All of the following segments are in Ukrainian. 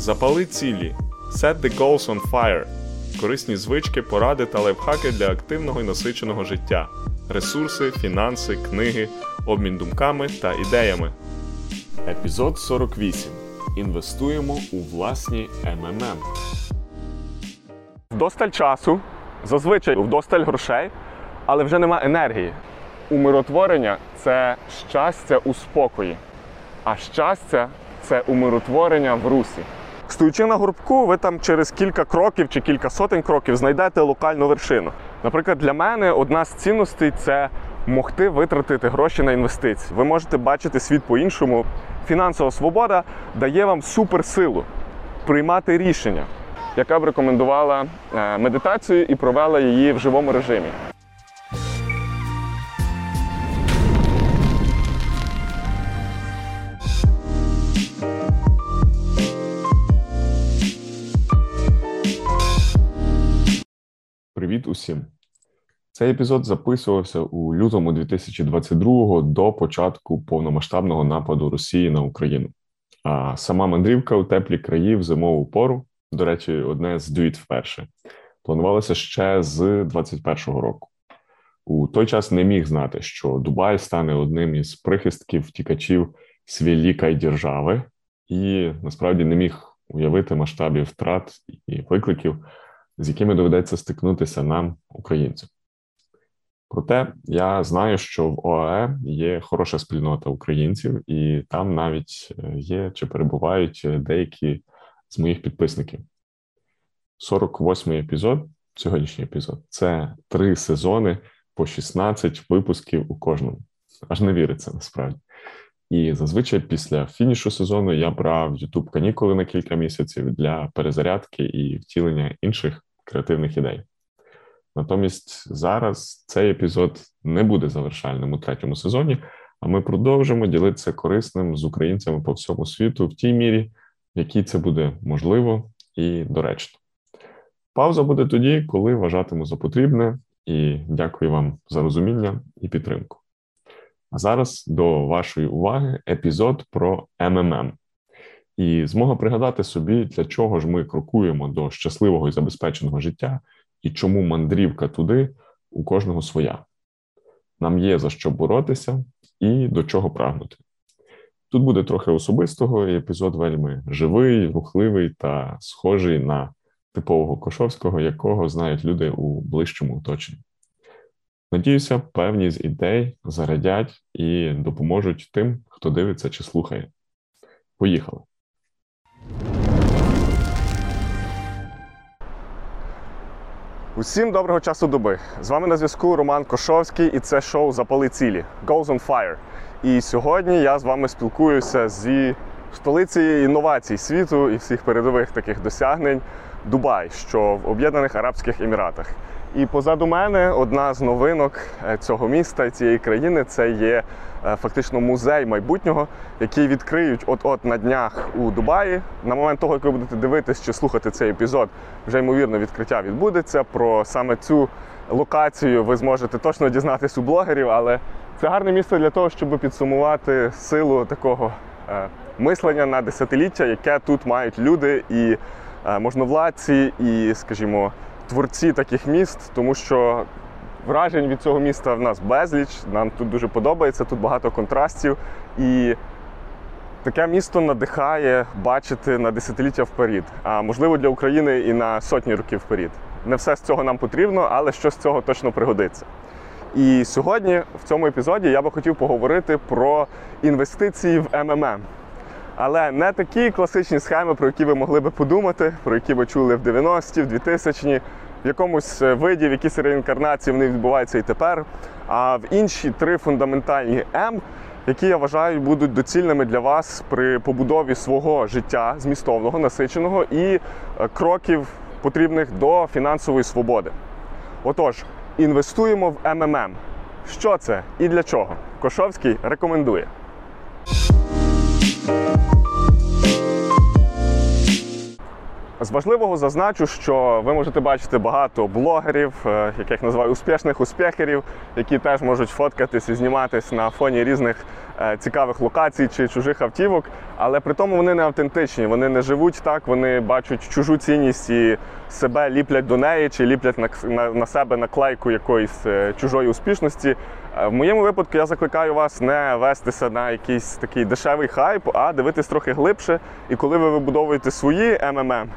Запали цілі. Set the goals on fire. Корисні звички, поради та лайфхаки для активного і насиченого життя. Ресурси, фінанси, книги, обмін думками та ідеями. Епізод 48. Інвестуємо у власні МММ. Вдосталь часу, зазвичай вдосталь грошей, але вже нема енергії. Умиротворення це щастя у спокої, а щастя це умиротворення в русі. Стоючи на горбку, ви там через кілька кроків чи кілька сотень кроків знайдете локальну вершину. Наприклад, для мене одна з цінностей це могти витратити гроші на інвестиції. Ви можете бачити світ по-іншому. Фінансова свобода дає вам суперсилу приймати рішення, яка б рекомендувала е, медитацію і провела її в живому режимі. Привіт усім! Цей епізод записувався у лютому 2022 до початку повномасштабного нападу Росії на Україну. А сама мандрівка у теплі краї в зимову пору, до речі, одне з дуїт вперше, планувалося ще з 21-го року. У той час не міг знати, що Дубай стане одним із прихистків втікачів свілікай держави, і насправді не міг уявити масштабів втрат і викликів, з якими доведеться стикнутися нам, українцям. Проте я знаю, що в ОАЕ є хороша спільнота українців, і там навіть є чи перебувають деякі з моїх підписників. 48-й епізод, сьогоднішній епізод це три сезони по 16 випусків у кожному. Аж не віриться насправді. І зазвичай після фінішу сезону я брав youtube канікули на кілька місяців для перезарядки і втілення інших креативних ідей. Натомість зараз цей епізод не буде завершальним у третьому сезоні, а ми продовжимо ділитися корисним з українцями по всьому світу в тій мірі, в якій це буде можливо і доречно. Пауза буде тоді, коли вважатиму за потрібне, і дякую вам за розуміння і підтримку. А зараз до вашої уваги епізод про МММ. І змога пригадати собі, для чого ж ми крокуємо до щасливого і забезпеченого життя, і чому мандрівка туди у кожного своя. Нам є за що боротися і до чого прагнути. Тут буде трохи особистого, і епізод вельми живий, рухливий та схожий на типового Кошовського, якого знають люди у ближчому оточенні. Надіюся, певні з ідей зарядять і допоможуть тим, хто дивиться чи слухає. Поїхали! Усім доброго часу доби! З вами на зв'язку Роман Кошовський, і це шоу Запали цілі Goes on Fire. І сьогодні я з вами спілкуюся зі столицею інновацій світу і всіх передових таких досягнень Дубай, що в Об'єднаних Арабських Еміратах. І позаду мене одна з новинок е, цього міста і цієї країни це є е, фактично музей майбутнього, який відкриють от-от на днях у Дубаї. На момент того, як ви будете дивитись чи слухати цей епізод, вже ймовірно відкриття відбудеться. Про саме цю локацію ви зможете точно дізнатись у блогерів, але це гарне місце для того, щоб підсумувати силу такого е, мислення на десятиліття, яке тут мають люди і можновладці, і, скажімо творці таких міст, тому що вражень від цього міста в нас безліч. Нам тут дуже подобається, тут багато контрастів. І таке місто надихає бачити на десятиліття вперед, а можливо для України і на сотні років вперед. Не все з цього нам потрібно, але що з цього точно пригодиться. І сьогодні в цьому епізоді я би хотів поговорити про інвестиції в МММ. Але не такі класичні схеми, про які ви могли би подумати, про які ви чули в 90-ті, в 2000-ті, в якомусь е, виді, в якійсь реінкарнації вони відбуваються і тепер. А в інші три фундаментальні М, які я вважаю будуть доцільними для вас при побудові свого життя змістовного, насиченого і е, кроків потрібних до фінансової свободи. Отож, інвестуємо в МММ. Що це і для чого? Кошовський рекомендує. З важливого зазначу, що ви можете бачити багато блогерів, е, яких називаю успішних успіхерів, які теж можуть фоткатись і зніматись на фоні різних е, цікавих локацій чи чужих автівок, але при тому вони не автентичні, вони не живуть так, вони бачать чужу цінність і себе ліплять до неї, чи ліплять на, на, на себе наклейку якоїсь е, чужої успішності. Е, В моєму випадку я закликаю вас не вестися на якийсь такий дешевий хайп, а дивитись трохи глибше. І коли ви вибудовуєте свої МММ,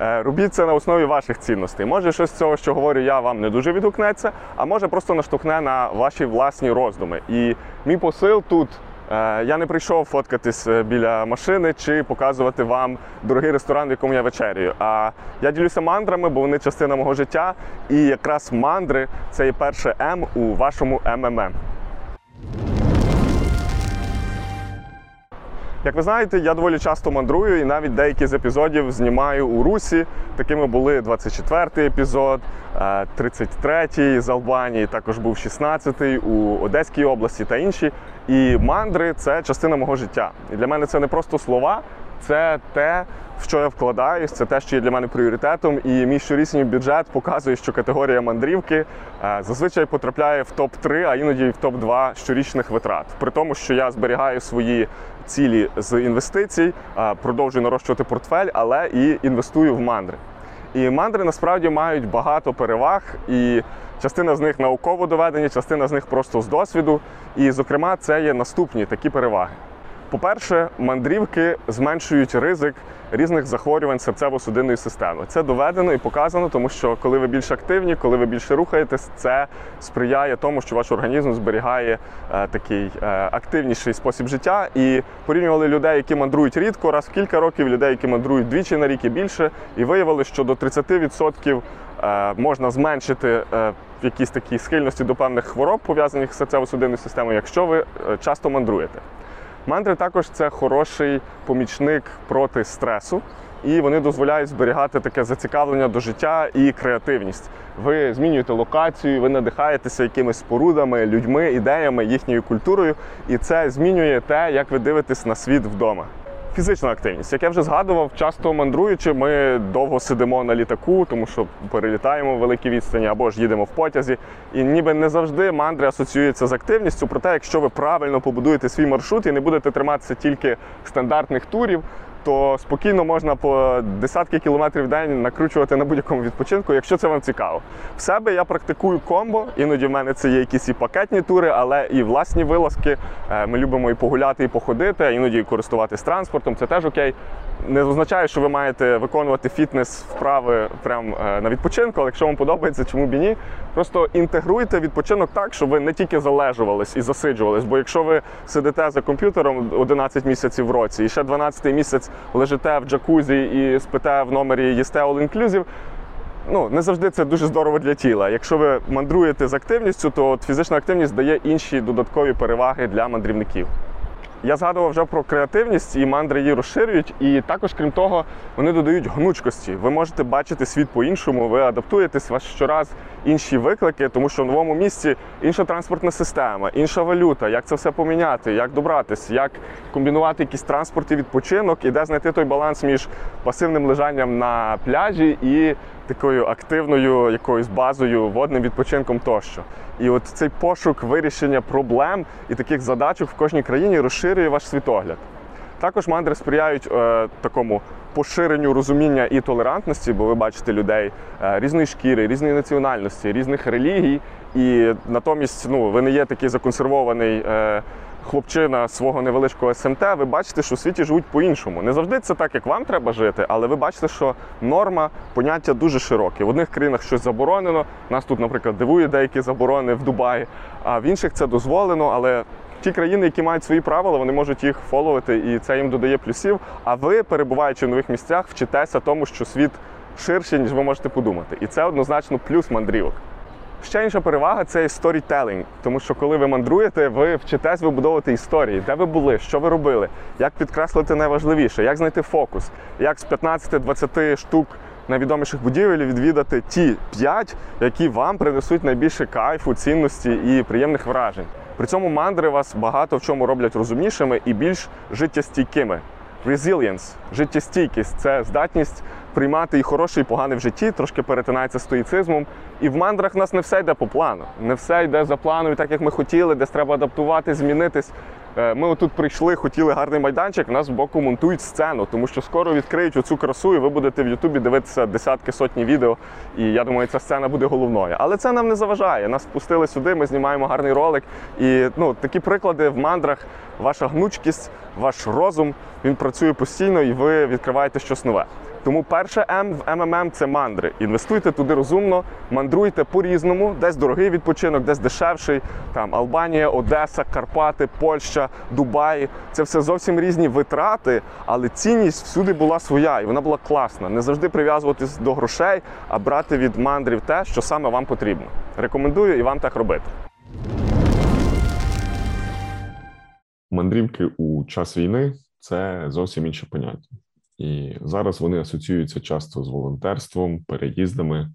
е, робіть це на основі ваших цінностей. Може, щось з цього, що говорю я, вам не дуже відгукнеться, а може просто наштовхне на ваші власні роздуми. І мій посил тут. Е, Я не прийшов фоткатись е, біля машини чи показувати вам дорогий ресторан, в якому я вечерюю. А я ділюся мандрами, бо вони частина мого життя. І якраз мандри це є перше М у вашому МММ. Як ви знаєте, я доволі часто мандрую і навіть деякі з епізодів знімаю у Русі. Такими були 24-й епізод, е, 33-й з Албанії, також був 16-й у Одеській області та інші. І мандри це частина мого життя. І для мене це не просто слова, це те, в що я вкладаюсь, це те, що є для мене пріоритетом. І мій щорічний бюджет показує, що категорія мандрівки е, зазвичай потрапляє в топ-3, а іноді в топ-2 щорічних витрат. При тому, що я зберігаю свої цілі з інвестицій, е, продовжую нарощувати портфель, але і інвестую в мандри. І мандри насправді мають багато переваг, і частина з них науково доведені, частина з них просто з досвіду. І, зокрема, це є наступні такі переваги. По-перше, мандрівки зменшують ризик різних захворювань серцево-судинної системи. Це доведено і показано, тому що коли ви більш активні, коли ви більше рухаєтесь, це сприяє тому, що ваш організм зберігає е, такий е, активніший спосіб життя. І порівнювали людей, які мандрують рідко, раз в кілька років, людей, які мандрують двічі на рік і більше, і виявили, що до 30% е, можна зменшити. е, Якісь такі схильності до певних хвороб пов'язаних з серцево-судинною системою, якщо ви е, часто мандруєте. Мандри також це хороший помічник проти стресу, і вони дозволяють зберігати таке зацікавлення до життя і креативність. Ви змінюєте локацію, ви надихаєтеся якимись спорудами, людьми, ідеями, їхньою культурою, і це змінює те, як ви дивитесь на світ вдома. Фізична активність, як я вже згадував, часто мандруючи, ми довго сидимо на літаку, тому що перелітаємо в великі відстані або ж їдемо в потязі. І ніби не завжди мандри асоціюються з активністю. Проте, якщо ви правильно побудуєте свій маршрут і не будете триматися тільки стандартних турів, то спокійно можна по десятки кілометрів в день накручувати на будь-якому відпочинку, якщо це вам цікаво. В себе я практикую комбо. Іноді в мене це є якісь і пакетні тури, але і власні вилазки. Е, Ми любимо і погуляти, і походити, а іноді користуватись транспортом. Це теж окей. Не означає, що ви маєте виконувати фітнес вправи прямо е, на відпочинку, але якщо вам подобається, чому б і ні. Просто інтегруйте відпочинок так, щоб ви не тільки залежувались і засиджувались. Бо якщо ви сидите за комп'ютером 11 місяців в році і ще 12 місяць лежите в джакузі і спите в номері, їсте all-inclusive, ну не завжди це дуже здорово для тіла. Якщо ви мандруєте з активністю, то от фізична активність дає інші додаткові переваги для мандрівників. Я згадував вже про креативність, і мандри її розширюють. І також, крім того, вони додають гнучкості. Ви можете бачити світ по-іншому, ви адаптуєтесь вас щораз інші виклики, тому що в новому місці інша транспортна система, інша валюта, як це все поміняти, як добратись, як комбінувати якийсь транспорт і відпочинок, і де знайти той баланс між пасивним лежанням на пляжі і такою активною якоюсь базою, водним відпочинком тощо. І от цей пошук вирішення проблем і таких задачок в кожній країні розширює ваш світогляд. Також мандри сприяють е, такому поширенню розуміння і толерантності, бо ви бачите людей е, різної шкіри, різної національності, різних релігій. І натомість ну, ви не є такий законсервований е, хлопчина свого невеличкого СМТ. Ви бачите, що у світі живуть по-іншому. Не завжди це так, як вам треба жити, але ви бачите, що норма поняття дуже широке. В одних країнах щось заборонено. Нас тут, наприклад, дивує деякі заборони в Дубаї, а в інших це дозволено, але ті країни, які мають свої правила, вони можуть їх фоловити, і це їм додає плюсів. А ви, перебуваючи в нових місцях, вчитеся тому, що світ ширший, ніж ви можете подумати. І це однозначно плюс мандрівок. Ще інша перевага це сторітелінг, тому що коли ви мандруєте, ви вчитесь вибудовувати історії, де ви були, що ви робили, як підкреслити найважливіше, як знайти фокус, як з 15-20 штук найвідоміших будівель відвідати ті 5, які вам принесуть найбільше кайфу, цінності і приємних вражень. При цьому мандри вас багато в чому роблять розумнішими і більш життєстійкими. Resilience, життєстійкість це здатність приймати і хороше, і погане в житті, трошки перетинається стоїцизмом. І в мандрах в нас не все йде по плану, не все йде за планом, так як ми хотіли, десь треба адаптувати, змінитись. Е, Ми отут прийшли, хотіли гарний майданчик, нас боку монтують сцену, тому що скоро відкриють оцю красу, і ви будете в Ютубі дивитися десятки сотні відео. І я думаю, ця сцена буде головною. Але це нам не заважає. Нас впустили сюди, ми знімаємо гарний ролик. І ну, такі приклади в мандрах, ваша гнучкість, ваш розум він працює постійно, і ви відкриваєте щось нове. Тому перше М в МММ це мандри. Інвестуйте туди розумно, мандруйте по-різному, десь дорогий відпочинок, десь дешевший. Там Албанія, Одеса, Карпати, Польща, Дубай. Це все зовсім різні витрати, але цінність всюди була своя, і вона була класна. Не завжди прив'язуватись до грошей, а брати від мандрів те, що саме вам потрібно. Рекомендую і вам так робити. Мандрівки у час війни це зовсім інше поняття. І зараз вони асоціюються часто з волонтерством, переїздами,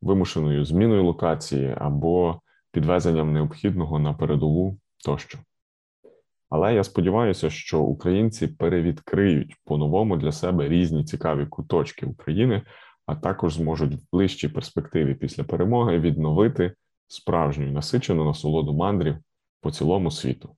вимушеною зміною локації або підвезенням необхідного на передову тощо. Але я сподіваюся, що українці перевідкриють по-новому для себе різні цікаві куточки України, а також зможуть в ближчій перспективі після перемоги відновити справжню насичену насолоду мандрів по цілому світу.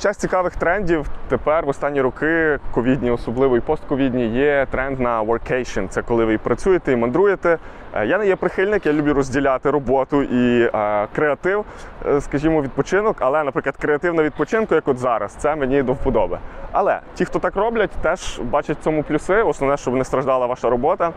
Ще з цікавих трендів тепер в останні роки, ковідні, особливо і постковідні, є тренд на workation. Це коли ви працюєте і мандруєте. Е, Я не є прихильник, я люблю розділяти роботу і е, креатив, е, скажімо, відпочинок. Але, наприклад, креатив на відпочинку, як от зараз, це мені до вподоби. Але ті, хто так роблять, теж бачать цьому плюси. Основне, щоб не страждала ваша робота.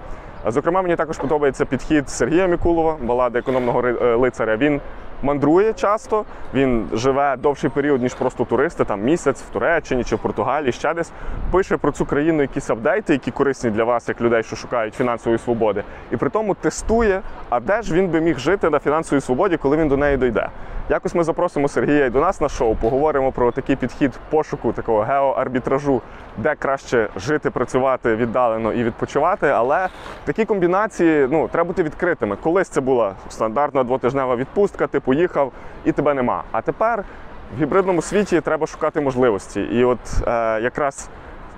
Зокрема, мені також подобається підхід Сергія Мікулова, балади економного лицаря. Він мандрує часто, він живе довший період, ніж просто туристи, там місяць в Туреччині чи в Португалії, ще десь. Пише про цю країну якісь апдейти, які корисні для вас, як людей, що шукають фінансової свободи. І при тому тестує, а де ж він би міг жити на фінансовій свободі, коли він до неї дойде. Якось ми запросимо Сергія і до нас на шоу, поговоримо про такий підхід пошуку такого геоарбітражу, де краще жити, працювати віддалено і відпочивати. Але такі комбінації ну треба бути відкритими. Колись це була стандартна двотижнева відпустка, ти поїхав і тебе нема. А тепер в гібридному світі треба шукати можливості. І от е, якраз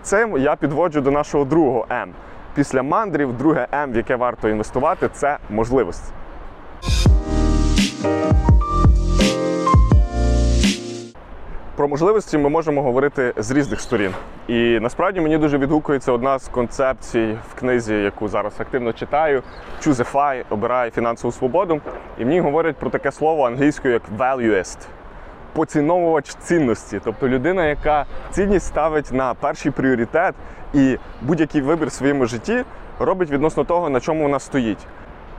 цим я підводжу до нашого другого М. Після мандрів, друге М, в яке варто інвестувати, це можливості. Про можливості ми можемо говорити з різних сторін. І насправді мені дуже відгукується одна з концепцій в книзі, яку зараз активно читаю: Choosify, обирай фінансову свободу. І мені говорять про таке слово англійською як valueist поціновувач цінності, тобто людина, яка цінність ставить на перший пріоритет і будь-який вибір в своєму житті робить відносно того, на чому вона стоїть.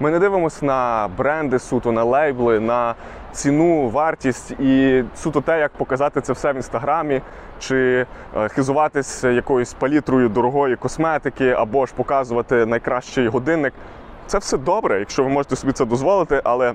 Ми не дивимося на бренди суто, на лейбли, на ціну, вартість і суто те, як показати це все в інстаграмі, чи е, хизуватись якоюсь палітрою дорогої косметики, або ж показувати найкращий годинник. Це все добре, якщо ви можете собі це дозволити, але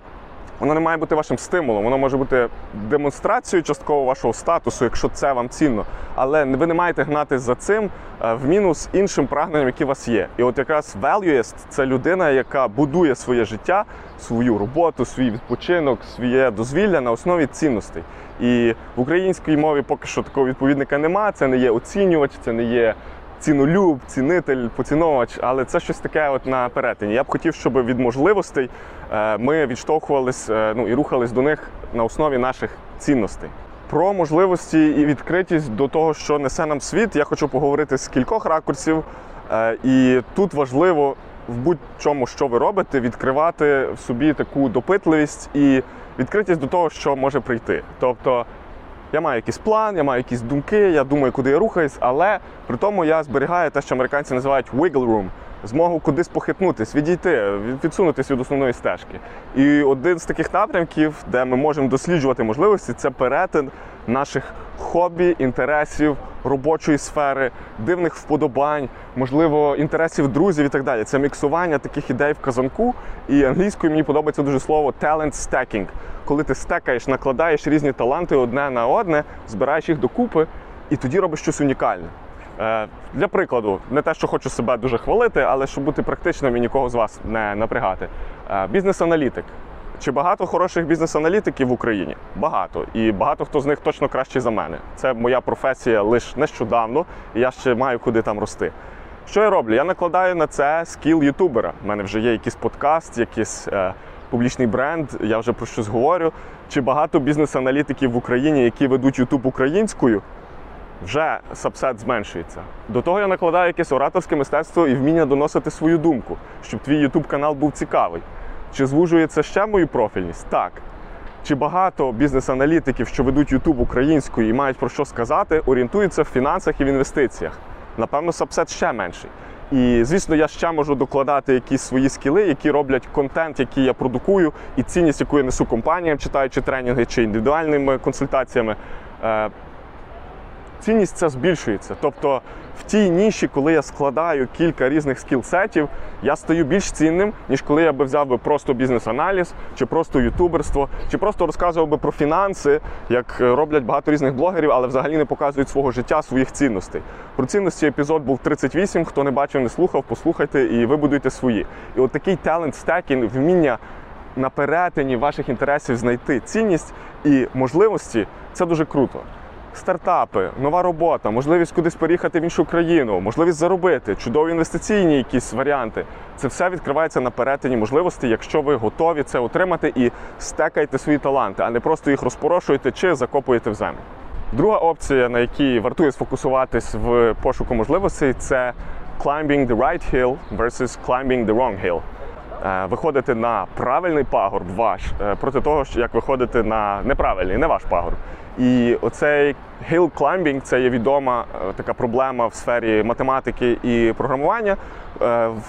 воно не має бути вашим стимулом, воно може бути демонстрацією частково вашого статусу, якщо це вам цінно. Але ви не маєте гнатись за цим е, в мінус іншим прагненням, які у вас є. І от якраз valueist – це людина, яка будує своє життя, свою роботу, свій відпочинок, своє дозвілля на основі цінностей. І в українській мові поки що такого відповідника немає. Це не є оцінювач, це не є цінолюб, цінитель, поціновувач, але це щось таке от на перетині. Я б хотів, щоб від можливостей е, ми відштовхувались е, ну, і рухались до них на основі наших цінностей. Про можливості і відкритість до того, що несе нам світ, я хочу поговорити з кількох ракурсів. Е, І тут важливо в будь-чому, що ви робите, відкривати в собі таку допитливість і відкритість до того, що може прийти. Тобто я маю якийсь план, я маю якісь думки, я думаю, куди я рухаюсь, але при тому я зберігаю те, що американці називають wiggle room, змогу кудись похитнутись, відійти, відсунутися від основної стежки. І один з таких напрямків, де ми можемо досліджувати можливості, це перетин наших хобі, інтересів, робочої сфери, дивних вподобань, можливо, інтересів друзів і так далі. Це міксування таких ідей в казанку. І англійською мені подобається дуже слово talent stacking. Коли ти стекаєш, накладаєш різні таланти одне на одне, збираєш їх докупи, і тоді робиш щось унікальне. Е, Для прикладу, не те, що хочу себе дуже хвалити, але щоб бути практичним і нікого з вас не напрягати. Е, Бізнес-аналітик. Чи багато хороших бізнес-аналітиків в Україні? Багато. І багато хто з них точно кращий за мене. Це моя професія лише нещодавно, і я ще маю куди там рости. Що я роблю? Я накладаю на це скіл ютубера. У мене вже є якийсь подкаст, якийсь е, публічний бренд, я вже про щось говорю. Чи багато бізнес-аналітиків в Україні, які ведуть Ютуб українською, вже сабсет зменшується. До того я накладаю якесь ораторське мистецтво і вміння доносити свою думку, щоб твій Ютуб канал був цікавий. Чи звужується ще мою профільність? Так. Чи багато бізнес-аналітиків, що ведуть Ютуб українською і мають про що сказати, орієнтуються в фінансах і в інвестиціях? Напевно, сабсет ще менший. І звісно, я ще можу докладати якісь свої скіли, які роблять контент, який я продукую, і цінність, яку я несу компаніям, читаючи тренінги чи індивідуальними консультаціями. Е, цінність ця збільшується. Тобто в тій ніші, коли я складаю кілька різних скіл-сетів, я стаю більш цінним, ніж коли я би взяв би просто бізнес-аналіз, чи просто ютуберство, чи просто розказував би про фінанси, як роблять багато різних блогерів, але взагалі не показують свого життя, своїх цінностей. Про цінності епізод був 38. Хто не бачив, не слухав, послухайте і вибудуйте свої. І от такий талент стекінг, вміння. На перетині ваших інтересів знайти цінність і можливості це дуже круто стартапи, нова робота, можливість кудись переїхати в іншу країну, можливість заробити, чудові інвестиційні якісь варіанти. Це все відкривається на перетині можливостей, якщо ви готові це отримати і стекаєте свої таланти, а не просто їх розпорошуєте чи закопуєте в землю. Друга опція, на якій вартує сфокусуватись в пошуку можливостей, це climbing the right hill versus climbing the wrong hill. Е, виходити на правильний пагорб ваш е, проти того, як виходити на неправильний, не ваш пагорб. І оцей hill climbing – це є відома е, така проблема в сфері математики і програмування.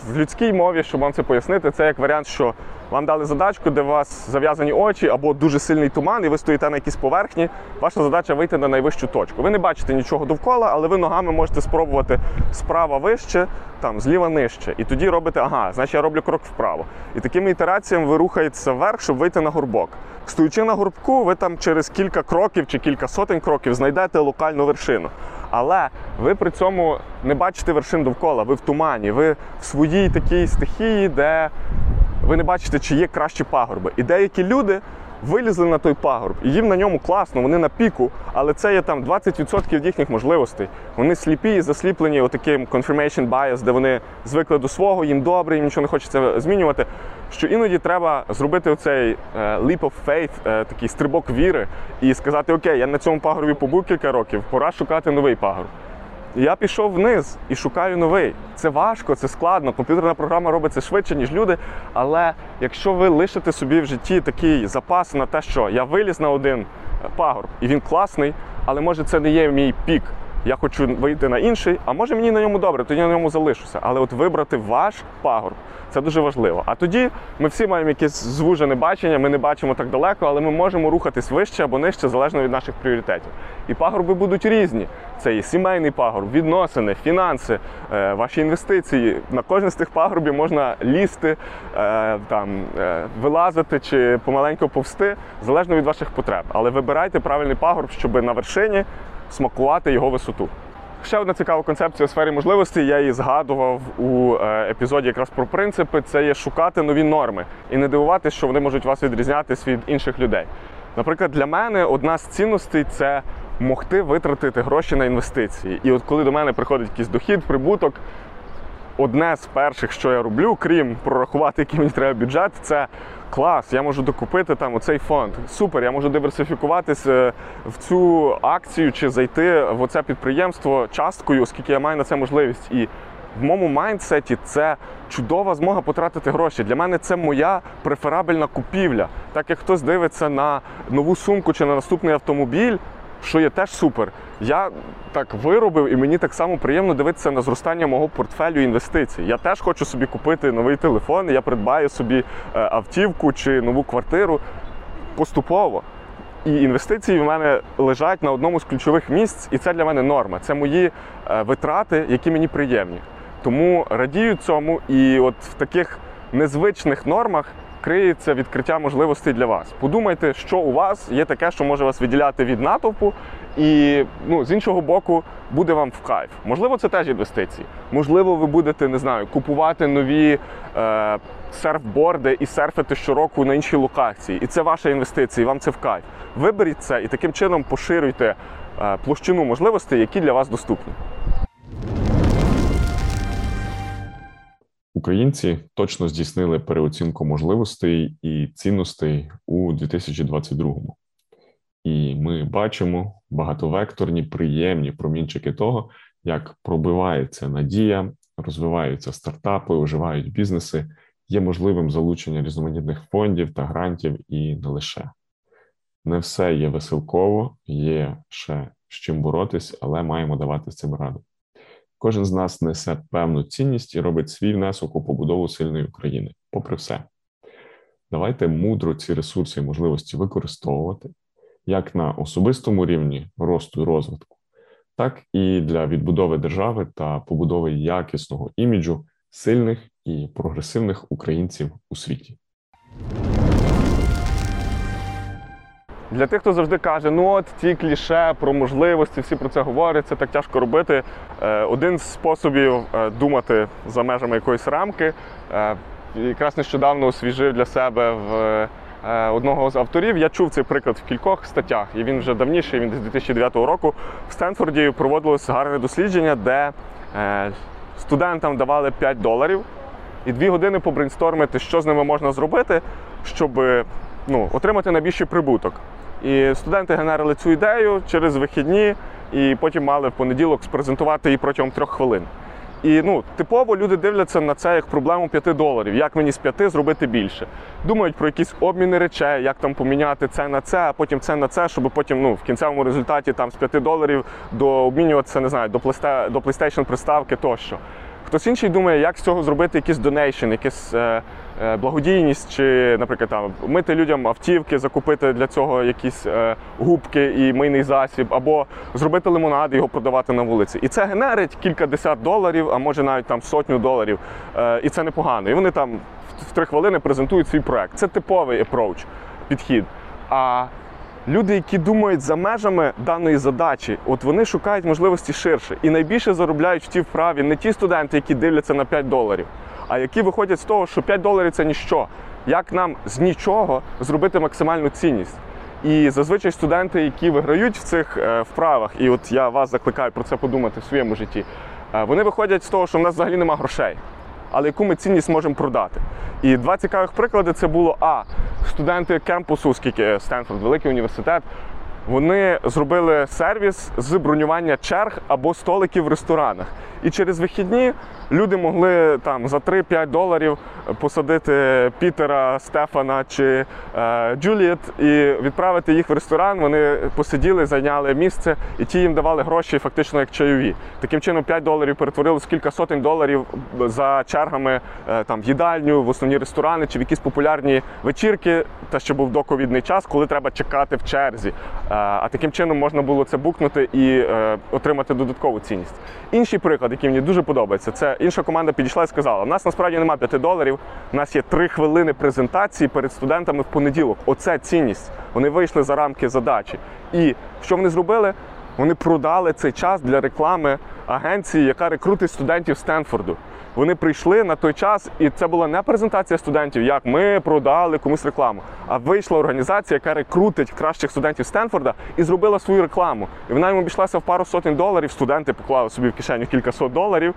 В людській мові, щоб вам це пояснити, це як варіант, що вам дали задачку, де у вас зав'язані очі або дуже сильний туман, і ви стоїте на якійсь поверхні. Ваша задача вийти на найвищу точку. Ви не бачите нічого довкола, але ви ногами можете спробувати справа вище, там зліва нижче. І тоді робите, ага, значить я роблю крок вправо. І такими ітераціями ви рухаєтеся вверх, щоб вийти на горбок. Стоючи на горбку, ви там через кілька кроків чи кілька сотень кроків знайдете локальну вершину. Але ви при цьому не бачите вершин довкола, ви в тумані, ви в своїй такій стихії, де ви не бачите, чи є кращі пагорби. І деякі люди вилізли на той пагорб, і їм на ньому класно, вони на піку, але це є там 20% їхніх можливостей. Вони сліпі і засліплені отаким confirmation bias, де вони звикли до свого, їм добре, їм нічого не хочеться змінювати. Що іноді треба зробити оцей е, leap of faith, е, такий стрибок віри, і сказати: Окей, я на цьому пагорбі побув кілька років, пора шукати новий пагорб. Я пішов вниз і шукаю новий. Це важко, це складно. Комп'ютерна програма робить це швидше, ніж люди. Але якщо ви лишите собі в житті такий запас на те, що я виліз на один пагорб, і він класний, але може це не є мій пік. Я хочу вийти на інший, а може мені на ньому добре, тоді на ньому залишуся. Але от вибрати ваш пагорб це дуже важливо. А тоді ми всі маємо якесь звужене бачення, ми не бачимо так далеко, але ми можемо рухатись вище або нижче, залежно від наших пріоритетів. І пагорби будуть різні. Це і сімейний пагорб, відносини, фінанси, е, ваші інвестиції. На кожен з тих пагорбів можна лізти, е, там, е, вилазити чи помаленьку повсти, залежно від ваших потреб. Але вибирайте правильний пагорб, щоб на вершині смакувати його висоту. Ще одна цікава концепція у сфері можливостей, я її згадував у е, епізоді якраз про принципи. Це є шукати нові норми і не дивуватися, що вони можуть вас відрізнятись від інших людей. Наприклад, для мене одна з цінностей це могти витратити гроші на інвестиції. І от коли до мене приходить якийсь дохід, прибуток, одне з перших, що я роблю, крім прорахувати, який мені треба бюджет, це клас, я можу докупити там оцей фонд. Супер, я можу диверсифікуватися е, в цю акцію чи зайти в оце підприємство часткою, оскільки я маю на це можливість. І в моєму майндсеті це чудова змога потратити гроші. Для мене це моя преферабельна купівля. Так як хтось дивиться на нову сумку чи на наступний автомобіль що є теж супер. Я так виробив, і мені так само приємно дивитися на зростання мого портфелю інвестицій. Я теж хочу собі купити новий телефон, я придбаю собі е, автівку чи нову квартиру поступово. І інвестиції в мене лежать на одному з ключових місць, і це для мене норма. Це мої е, витрати, які мені приємні. Тому радію цьому, і от в таких незвичних нормах криється відкриття можливостей для вас. Подумайте, що у вас є таке, що може вас виділяти від натовпу, і ну, з іншого боку, буде вам в кайф. Можливо, це теж інвестиції. Можливо, ви будете не знаю, купувати нові е, серфборди і серфити щороку на іншій локації. І це ваша інвестиція, і вам це в кайф. Виберіть це і таким чином поширюйте е, площину можливостей, які для вас доступні. Українці точно здійснили переоцінку можливостей і цінностей у 2022-му. І ми бачимо багатовекторні, приємні промінчики того, як пробивається надія, розвиваються стартапи, оживають бізнеси, є можливим залучення різноманітних фондів та грантів і не лише. Не все є веселково, є ще з чим боротись, але маємо давати з цим раду. Кожен з нас несе певну цінність і робить свій внесок у побудову сильної України, попри все. Давайте мудро ці ресурси і можливості використовувати як на особистому рівні росту і розвитку, так і для відбудови держави та побудови якісного іміджу сильних і прогресивних українців у світі. Для тих, хто завжди каже, ну от ті кліше про можливості, всі про це говорять, це так тяжко робити. Е, один з способів е, думати за межами якоїсь рамки. Е, якраз нещодавно освіжив для себе в одного з авторів. Я чув цей приклад в кількох статтях, і він вже давніший, він з 2009 року. В Стенфорді проводилось гарне дослідження, де студентам давали 5 доларів і 2 години побрейнстормити, що з ними можна зробити, щоб ну, отримати найбільший прибуток. І студенти генерили цю ідею через вихідні, і потім мали в понеділок спрезентувати її протягом трьох хвилин. І ну, типово люди дивляться на це як проблему 5 доларів, як мені з 5 зробити більше. Думають про якісь обміни речей, як там поміняти це на це, а потім це на це, щоб потім ну, в кінцевому результаті там з 5 доларів до обмінюватися, не знаю, до PlayStation приставки тощо. Хтось інший думає, як з цього зробити якийсь donation, якийсь е, е, благодійність, чи, наприклад, там мити людям автівки, закупити для цього якісь е, губки і мийний засіб, або зробити лимонад і його продавати на вулиці. І це генерить кілька десят доларів, а може навіть там сотню доларів. Е, і це непогано. І вони там в три хвилини презентують свій проект. Це типовий approach, підхід. А Люди, які думають за межами даної задачі, от вони шукають можливості ширше і найбільше заробляють в ті вправі не ті студенти, які дивляться на 5 доларів, а які виходять з того, що 5 доларів це ніщо. Як нам з нічого зробити максимальну цінність? І зазвичай студенти, які виграють в цих е, вправах, і от я вас закликаю про це подумати в своєму житті, е, вони виходять з того, що в нас взагалі немає грошей але яку ми цінність можемо продати. І два цікавих приклади це було А. Студенти кемпусу, оскільки Стенфорд, великий університет, вони зробили сервіс з бронювання черг або столиків в ресторанах. І через вихідні люди могли там за 3-5 доларів посадити Пітера, Стефана чи е, Джуліет і відправити їх в ресторан. Вони посиділи, зайняли місце, і ті їм давали гроші фактично як чайові. Таким чином 5 доларів перетворилось кілька сотень доларів за чергами е, там в їдальню, в основні ресторани чи в якісь популярні вечірки, та що був доковідний час, коли треба чекати в черзі. Е, а таким чином можна було це букнути і е, отримати додаткову цінність. Інший приклад, який мені дуже подобається, це інша команда підійшла і сказала: у нас насправді немає 5 доларів, у нас є 3 хвилини презентації перед студентами в понеділок. Оце цінність. Вони вийшли за рамки задачі. І що вони зробили? Вони продали цей час для реклами агенції, яка рекрутить студентів Стенфорду. Вони прийшли на той час, і це була не презентація студентів, як ми продали комусь рекламу. А вийшла організація, яка рекрутить кращих студентів Стенфорда і зробила свою рекламу. І вона йому обійшлася в пару сотень доларів. Студенти поклали собі в кишеню кількасот доларів.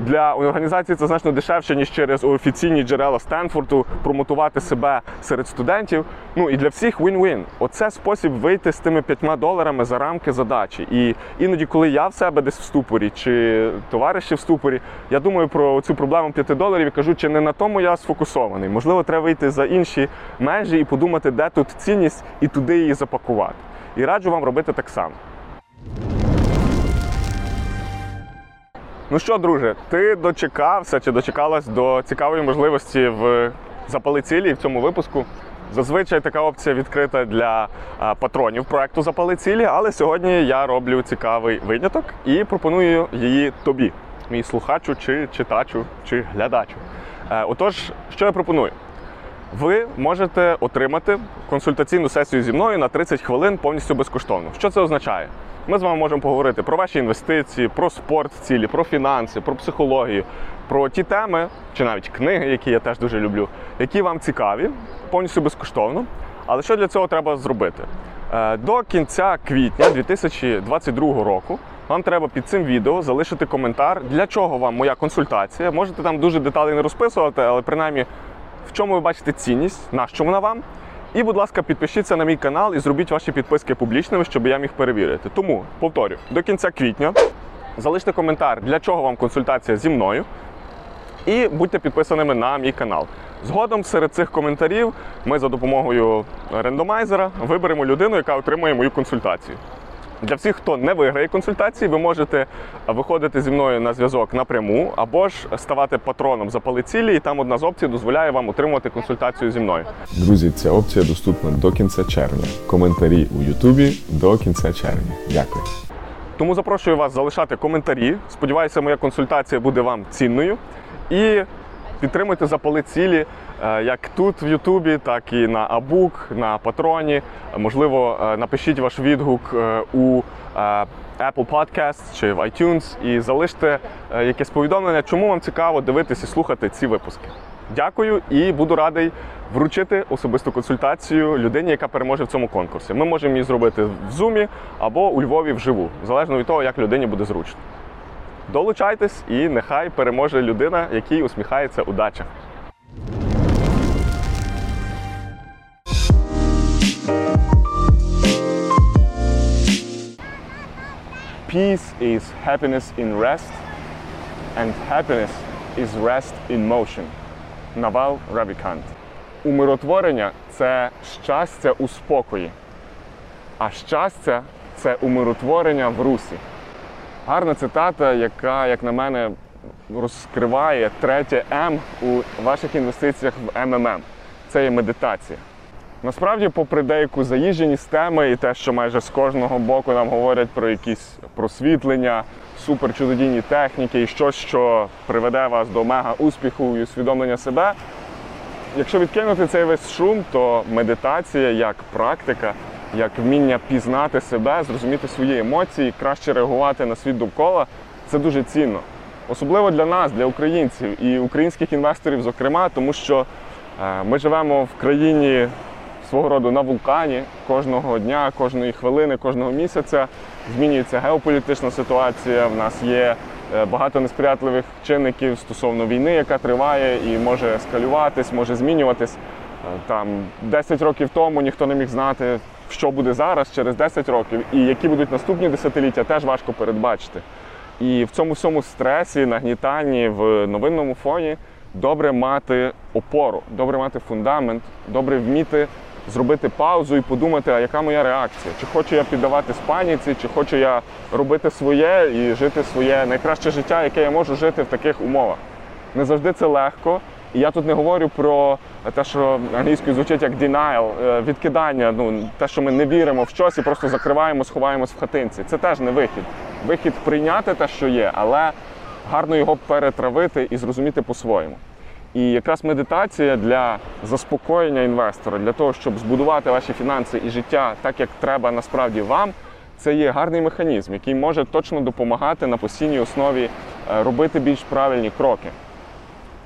Для організації це значно дешевше, ніж через офіційні джерела Стенфорду промотувати себе серед студентів. Ну і для всіх win-win. Оце спосіб вийти з тими п'ятьма доларами за рамки задачі. І іноді, коли я в себе десь в ступорі, чи товариші в ступорі, я думаю про цю проблему 5 доларів і кажу, чи не на тому я сфокусований. Можливо, треба вийти за інші межі і подумати, де тут цінність, і туди її запакувати. І раджу вам робити так само. Ну що, друже, ти дочекався чи дочекалась до цікавої можливості в запали цілі в цьому випуску? Зазвичай така опція відкрита для патронів проекту Запали цілі, але сьогодні я роблю цікавий виняток і пропоную її тобі, мій слухачу, чи читачу, чи глядачу. Е, отож, що я пропоную? ви можете отримати консультаційну сесію зі мною на 30 хвилин повністю безкоштовно. Що це означає? Ми з вами можемо поговорити про ваші інвестиції, про спорт цілі, про фінанси, про психологію, про ті теми, чи навіть книги, які я теж дуже люблю, які вам цікаві, повністю безкоштовно. Але що для цього треба зробити? Е, До кінця квітня 2022 року вам треба під цим відео залишити коментар, для чого вам моя консультація. Можете там дуже деталі не розписувати, але принаймні в чому ви бачите цінність, на що вона вам. І, будь ласка, підпишіться на мій канал і зробіть ваші підписки публічними, щоб я міг перевірити. Тому, повторю, до кінця квітня залиште коментар, для чого вам консультація зі мною. І будьте підписаними на мій канал. Згодом серед цих коментарів ми за допомогою рендомайзера виберемо людину, яка отримує мою консультацію. Для всіх, хто не виграє консультації, ви можете виходити зі мною на зв'язок напряму або ж ставати патроном запали цілі, і там одна з опцій дозволяє вам отримувати консультацію зі мною. Друзі, ця опція доступна до кінця червня. Коментарі у Ютубі до кінця червня. Дякую. Тому запрошую вас залишати коментарі. Сподіваюся, моя консультація буде вам цінною. І підтримуйте запали цілі е, як тут в Ютубі, так і на Абук, на Патроні. Можливо, е, напишіть ваш відгук е, у Apple Podcast чи в iTunes і залиште якесь повідомлення, чому вам цікаво дивитися і слухати ці випуски. Дякую і буду радий вручити особисту консультацію людині, яка переможе в цьому конкурсі. Ми можемо її зробити в Зумі або у Львові вживу, залежно від того, як людині буде зручно. Долучайтесь і нехай переможе людина, якій усміхається удача. Peace is happiness in rest, and happiness is rest in motion. Навал Равікант. Умиротворення це щастя у спокої, а щастя це умиротворення в русі. Гарна цитата, яка, як на мене, розкриває третє М у ваших інвестиціях в МММ. Це є медитація. Насправді, попри деяку заїждженість теми і те, що майже з кожного боку нам говорять про якісь просвітлення, суперчудодійні техніки і щось, що приведе вас до мега успіху і усвідомлення себе. Якщо відкинути цей весь шум, то медитація як практика, як вміння пізнати себе, зрозуміти свої емоції, краще реагувати на світ довкола, це дуже цінно. Особливо для нас, для українців і українських інвесторів, зокрема, тому що е, ми живемо в країні свого роду на вулкані кожного дня, кожної хвилини, кожного місяця. Змінюється геополітична ситуація. В нас є е, багато несприятливих чинників стосовно війни, яка триває і може ескалюватись, може змінюватись. Е, Там 10 років тому ніхто не міг знати, що буде зараз через 10 років, і які будуть наступні десятиліття, теж важко передбачити. І в цьому всьому стресі, нагнітанні в новинному фоні добре мати опору, добре мати фундамент, добре вміти зробити паузу і подумати, а яка моя реакція? Чи хочу я піддаватись паніці, чи хочу я робити своє і жити своє найкраще життя, яке я можу жити в таких умовах. Не завжди це легко. І я тут не говорю про те, що англійською звучить як denial, е, відкидання, ну те, що ми не віримо в щось і просто закриваємо, сховаємось в хатинці. Це теж не вихід. Вихід прийняти те, що є, але гарно його перетравити і зрозуміти по-своєму. І якраз медитація для заспокоєння інвестора, для того, щоб збудувати ваші фінанси і життя так, як треба насправді вам, це є гарний механізм, який може точно допомагати на постійній основі е, робити більш правильні кроки.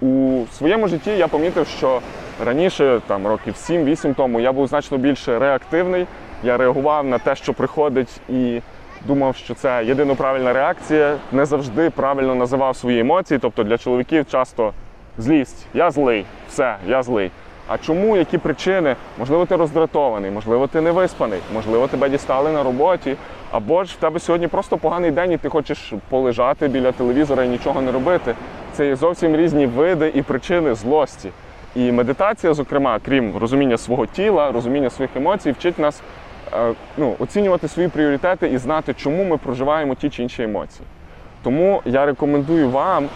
У своєму житті я помітив, що раніше, там років 7-8 тому, я був значно більше реактивний. Я реагував на те, що приходить, і думав, що це єдино правильна реакція. Не завжди правильно називав свої емоції. Тобто для чоловіків часто злість, я злий, все, я злий. А чому, які причини? Можливо, ти роздратований, можливо, ти не виспаний, можливо, тебе дістали на роботі, або ж в тебе сьогодні просто поганий день, і ти хочеш полежати біля телевізора і нічого не робити. Це є зовсім різні види і причини злості. І медитація, зокрема, крім розуміння свого тіла, розуміння своїх емоцій, вчить нас е, ну, оцінювати свої пріоритети і знати, чому ми проживаємо ті чи інші емоції. Тому я рекомендую вам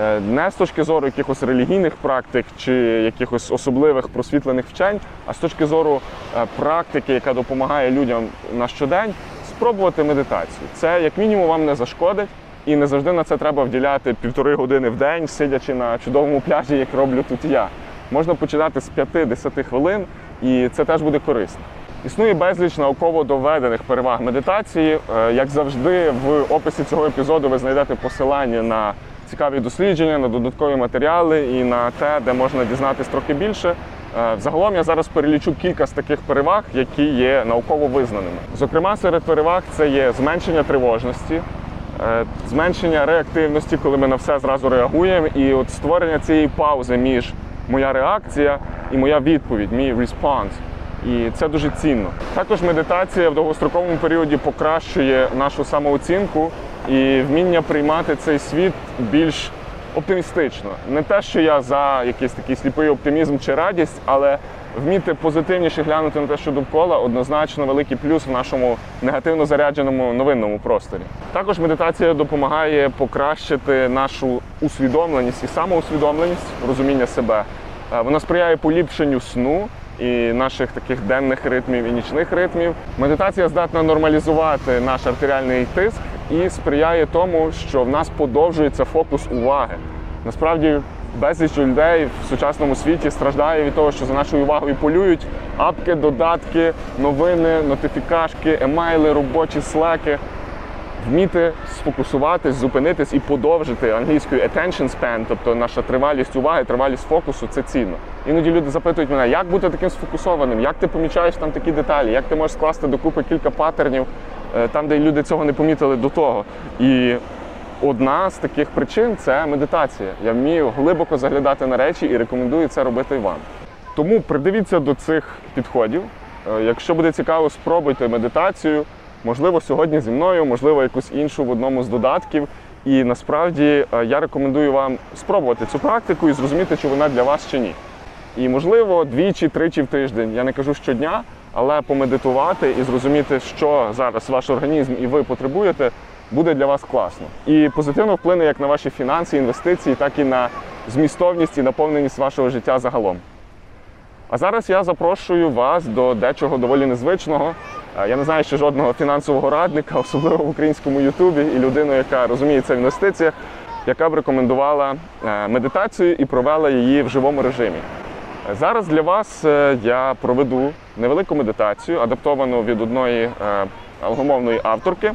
е, не з точки зору якихось релігійних практик чи якихось особливих просвітлених вчень, а з точки зору е, практики, яка допомагає людям на щодень, спробувати медитацію. Це як мінімум вам не зашкодить, і не завжди на це треба вділяти півтори години в день, сидячи на чудовому пляжі, як роблю тут я. Можна починати з 5-10 хвилин, і це теж буде корисно. Існує безліч науково доведених переваг медитації. Е, Як завжди, в описі цього епізоду ви знайдете посилання на цікаві дослідження, на додаткові матеріали і на те, де можна дізнатись трохи більше. Е, Загалом я зараз перелічу кілька з таких переваг, які є науково визнаними. Зокрема, серед переваг це є зменшення тривожності, е, зменшення реактивності, коли ми на все зразу реагуємо, і от створення цієї паузи між моя реакція і моя відповідь, мій респонс. І це дуже цінно. Також медитація в довгостроковому періоді покращує нашу самооцінку і вміння приймати цей світ більш оптимістично. Не те, що я за якийсь такий сліпий оптимізм чи радість, але вміти позитивніше глянути на те, що довкола, однозначно великий плюс в нашому негативно зарядженому новинному просторі. Також медитація допомагає покращити нашу усвідомленість і самоусвідомленість, розуміння себе. Е, Вона сприяє поліпшенню сну і наших таких денних ритмів і нічних ритмів. Медитація здатна нормалізувати наш артеріальний тиск і сприяє тому, що в нас подовжується фокус уваги. Насправді безліч людей в сучасному світі страждає від того, що за нашою увагою полюють апки, додатки, новини, нотифікашки, емейли, робочі слеки вміти сфокусуватись, зупинитись і подовжити англійською attention span, тобто наша тривалість уваги, тривалість фокусу це цінно. Іноді люди запитують мене, як бути таким сфокусованим, як ти помічаєш там такі деталі, як ти можеш скласти докупи кілька паттернів е, там, де люди цього не помітили до того. І одна з таких причин це медитація. Я вмію глибоко заглядати на речі і рекомендую це робити вам. Тому придивіться до цих підходів. Е, Якщо буде цікаво, спробуйте медитацію. Можливо, сьогодні зі мною, можливо, якусь іншу в одному з додатків. І насправді е, я рекомендую вам спробувати цю практику і зрозуміти, чи вона для вас чи ні. І можливо, двічі-тричі в тиждень. Я не кажу щодня, але помедитувати і зрозуміти, що зараз ваш організм і ви потребуєте, буде для вас класно. І позитивно вплине як на ваші фінанси, інвестиції, так і на змістовність і наповненість вашого життя загалом. А зараз я запрошую вас до дечого доволі незвичного. Е, Я не знаю ще жодного фінансового радника, особливо в українському Ютубі, і людину, яка розуміється в інвестиціях, яка б рекомендувала е, медитацію і провела її в живому режимі. Е, Зараз для вас я проведу невелику медитацію, адаптовану від одної алгомовної авторки.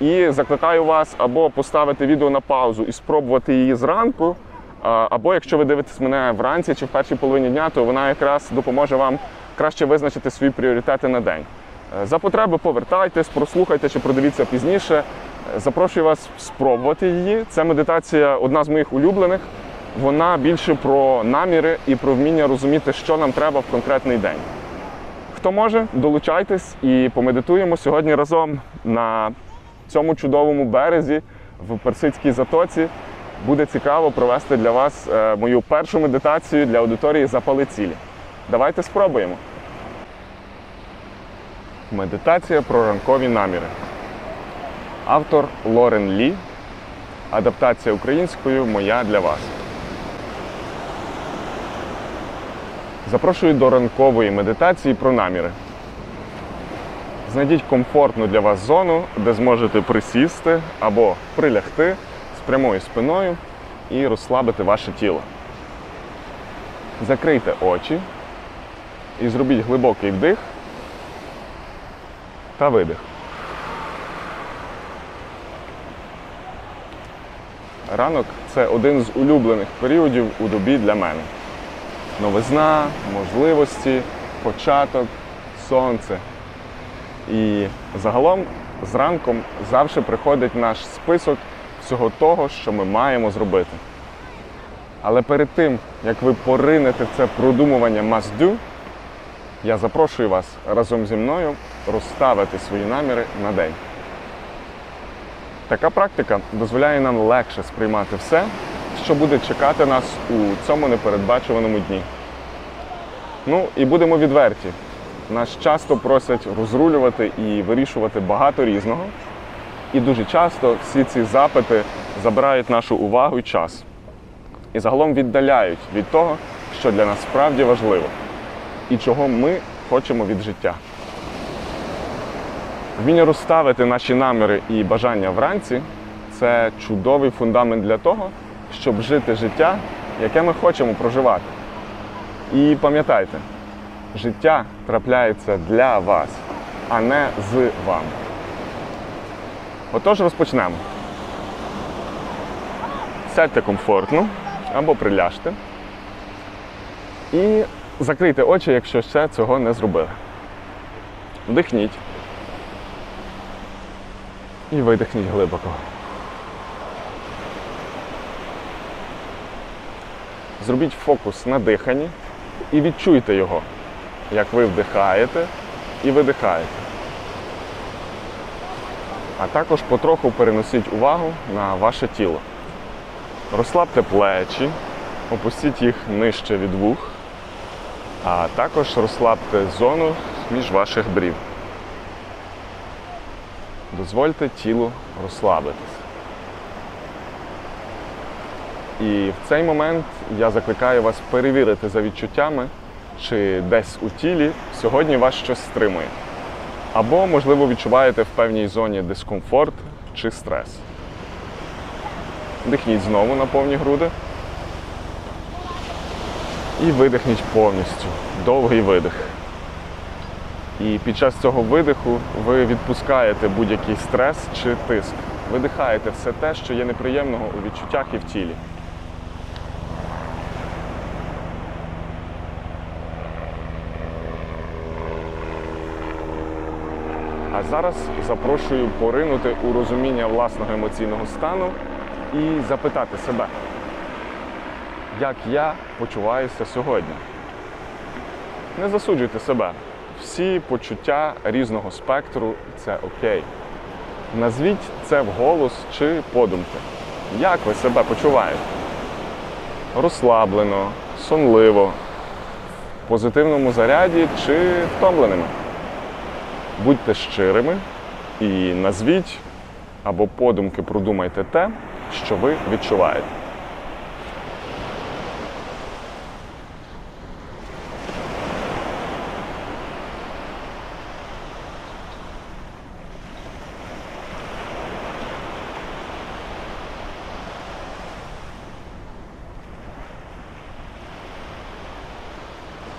І закликаю вас або поставити відео на паузу і спробувати її зранку, або якщо ви дивитесь мене вранці чи в першій половині дня, то вона якраз допоможе вам краще визначити свої пріоритети на день. Е, За потреби повертайтесь, прослухайте чи продивіться пізніше. Е, Запрошую вас спробувати її. Це медитація одна з моїх улюблених. Вона більше про наміри і про вміння розуміти, що нам треба в конкретний день. Хто може, долучайтесь і помедитуємо сьогодні разом на цьому чудовому березі в Персидській затоці. Буде цікаво провести для вас е, мою першу медитацію для аудиторії запали цілі. Давайте спробуємо. Медитація про ранкові наміри. Автор Лорен Лі. Адаптація українською Моя для вас. Запрошую до ранкової медитації про наміри. Знайдіть комфортну для вас зону, де зможете присісти або прилягти з прямою спиною і розслабити ваше тіло. Закрийте очі і зробіть глибокий вдих та видих. Ранок це один з улюблених періодів у добі для мене. Новизна, можливості, початок, сонце. І загалом зранком завжди приходить наш список всього того, що ми маємо зробити. Але перед тим, як ви поринете це продумування must do, я запрошую вас разом зі мною розставити свої наміри на день. Така практика дозволяє нам легше сприймати все, що буде чекати нас у цьому непередбачуваному дні. Ну і будемо відверті. Нас часто просять розрулювати і вирішувати багато різного. І дуже часто всі ці запити забирають нашу увагу і час. І загалом віддаляють від того, що для нас справді важливо, і чого ми хочемо від життя. Вміння розставити наші наміри і бажання вранці це чудовий фундамент для того, щоб жити життя, яке ми хочемо проживати. І пам'ятайте, життя трапляється для вас, а не з вами. Отож розпочнемо. Сядьте комфортно або приляжте. І закрийте очі, якщо ще цього не зробили. Вдихніть. І видихніть глибоко. Зробіть фокус на диханні і відчуйте його, як ви вдихаєте і видихаєте. А також потроху переносіть увагу на ваше тіло. Розслабте плечі, опустіть їх нижче від вух, а також розслабте зону між ваших брів. Дозвольте тілу розслабитись. І в цей момент я закликаю вас перевірити за відчуттями, чи десь у тілі сьогодні вас щось стримує. Або, можливо, відчуваєте в певній зоні дискомфорт чи стрес. Дихніть знову на повні груди. І видихніть повністю. Довгий видих. І під час цього видиху ви відпускаєте будь-який стрес чи тиск. Видихаєте все те, що є неприємного у відчуттях і в тілі. Зараз запрошую поринути у розуміння власного емоційного стану і запитати себе, як я почуваюся сьогодні. Не засуджуйте себе. Всі почуття різного спектру це окей. Назвіть це вголос чи подумки. Як ви себе почуваєте? Розслаблено, сонливо, в позитивному заряді чи втомленими. Будьте щирими і назвіть або подумки продумайте те, що ви відчуваєте.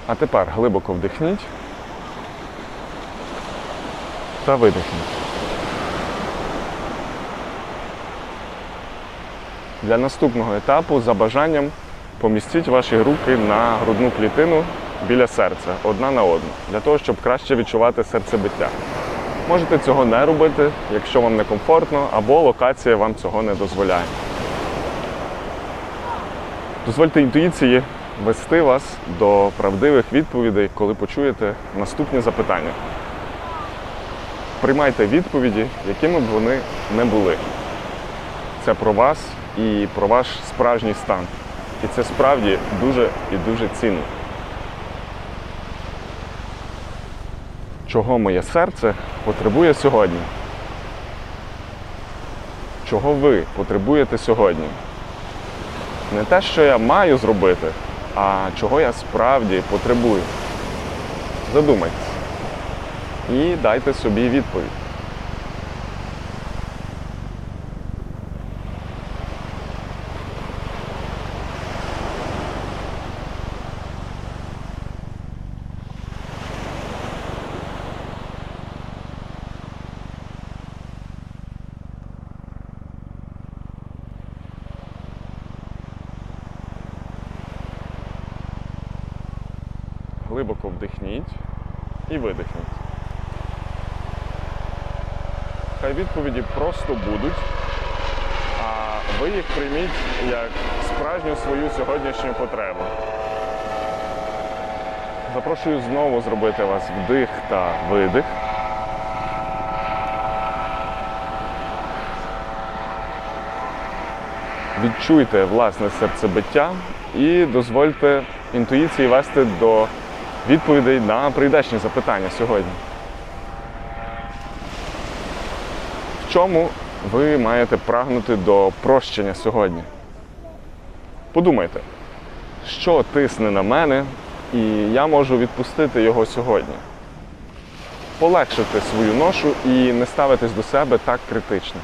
А тепер глибоко вдихніть та видихніть. Для наступного етапу за бажанням помістіть ваші руки на грудну клітину біля серця, одна на одну, для того, щоб краще відчувати серцебиття. Можете цього не робити, якщо вам некомфортно, або локація вам цього не дозволяє. Дозвольте інтуїції вести вас до правдивих відповідей, коли почуєте наступні запитання. Приймайте відповіді, якими б вони не були. Це про вас і про ваш справжній стан. І це справді дуже і дуже цінно. Чого моє серце потребує сьогодні? Чого ви потребуєте сьогодні? Не те, що я маю зробити, а чого я справді потребую. Задумайтесь і дайте собі відповідь. Глибоко вдихніть і видихніть. Хай відповіді просто будуть, а ви їх прийміть як справжню свою сьогоднішню потребу. Запрошую знову зробити вас вдих та видих. Відчуйте власне серцебиття і дозвольте інтуїції вести до відповідей на прийдешні запитання сьогодні. Чому ви маєте прагнути до прощення сьогодні? Подумайте, що тисне на мене, і я можу відпустити його сьогодні. Полегшити свою ношу і не ставитись до себе так критично.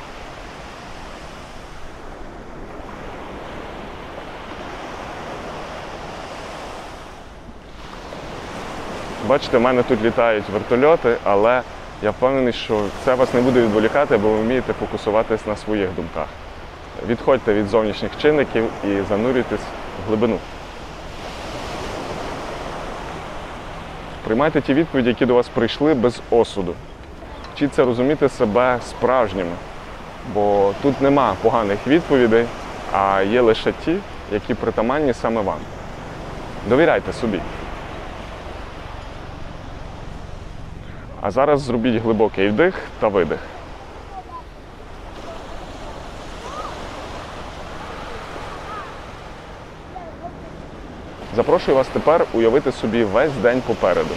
Бачите, в мене тут літають вертольоти, але я впевнений, що це вас не буде відволікати, бо ви вмієте фокусуватись на своїх думках. Відходьте від зовнішніх чинників і занурюйтесь в глибину. Приймайте ті відповіді, які до вас прийшли без осуду. Вчіться розуміти себе справжніми, бо тут нема поганих відповідей, а є лише ті, які притаманні саме вам. Довіряйте собі. А зараз зробіть глибокий вдих та видих. Запрошую вас тепер уявити собі весь день попереду.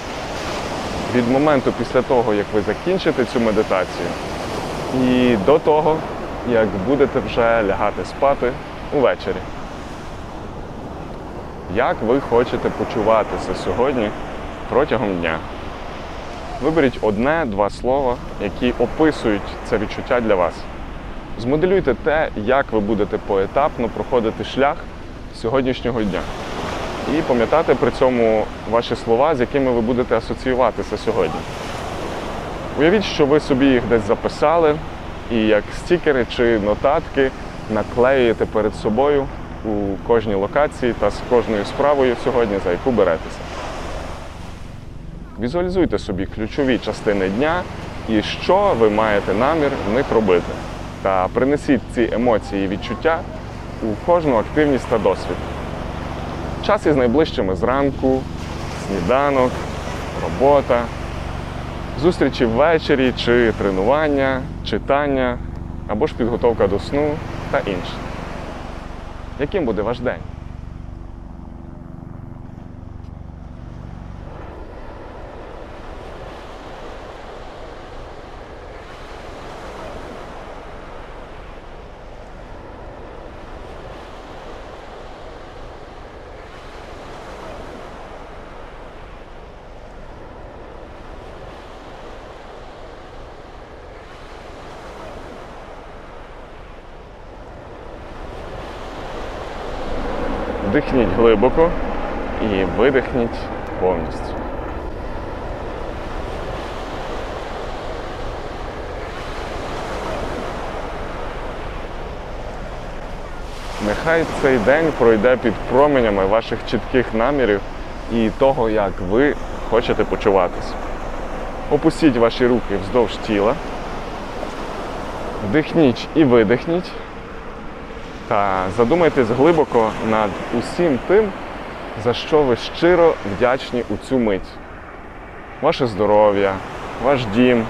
Від моменту після того, як ви закінчите цю медитацію, і до того, як будете вже лягати спати увечері. Як ви хочете почуватися сьогодні протягом дня? Виберіть одне-два слова, які описують це відчуття для вас. Змоделюйте те, як ви будете поетапно проходити шлях сьогоднішнього дня. І пам'ятати при цьому ваші слова, з якими ви будете асоціюватися сьогодні. Уявіть, що ви собі їх десь записали, і як стікери чи нотатки наклеюєте перед собою у кожній локації та з кожною справою сьогодні, за яку беретеся. Візуалізуйте собі ключові частини дня і що ви маєте намір в них робити. Та принесіть ці емоції і відчуття у кожну активність та досвід. Час із найближчими зранку, сніданок, робота, зустрічі ввечері чи тренування, читання або ж підготовка до сну та інше. Яким буде ваш день? Вдихніть глибоко і видихніть повністю. Нехай цей день пройде під променями ваших чітких намірів і того, як ви хочете почуватися. Опустіть ваші руки вздовж тіла, вдихніть і видихніть. Та задумайтесь глибоко над усім тим, за що ви щиро вдячні у цю мить. Ваше здоров'я, ваш дім,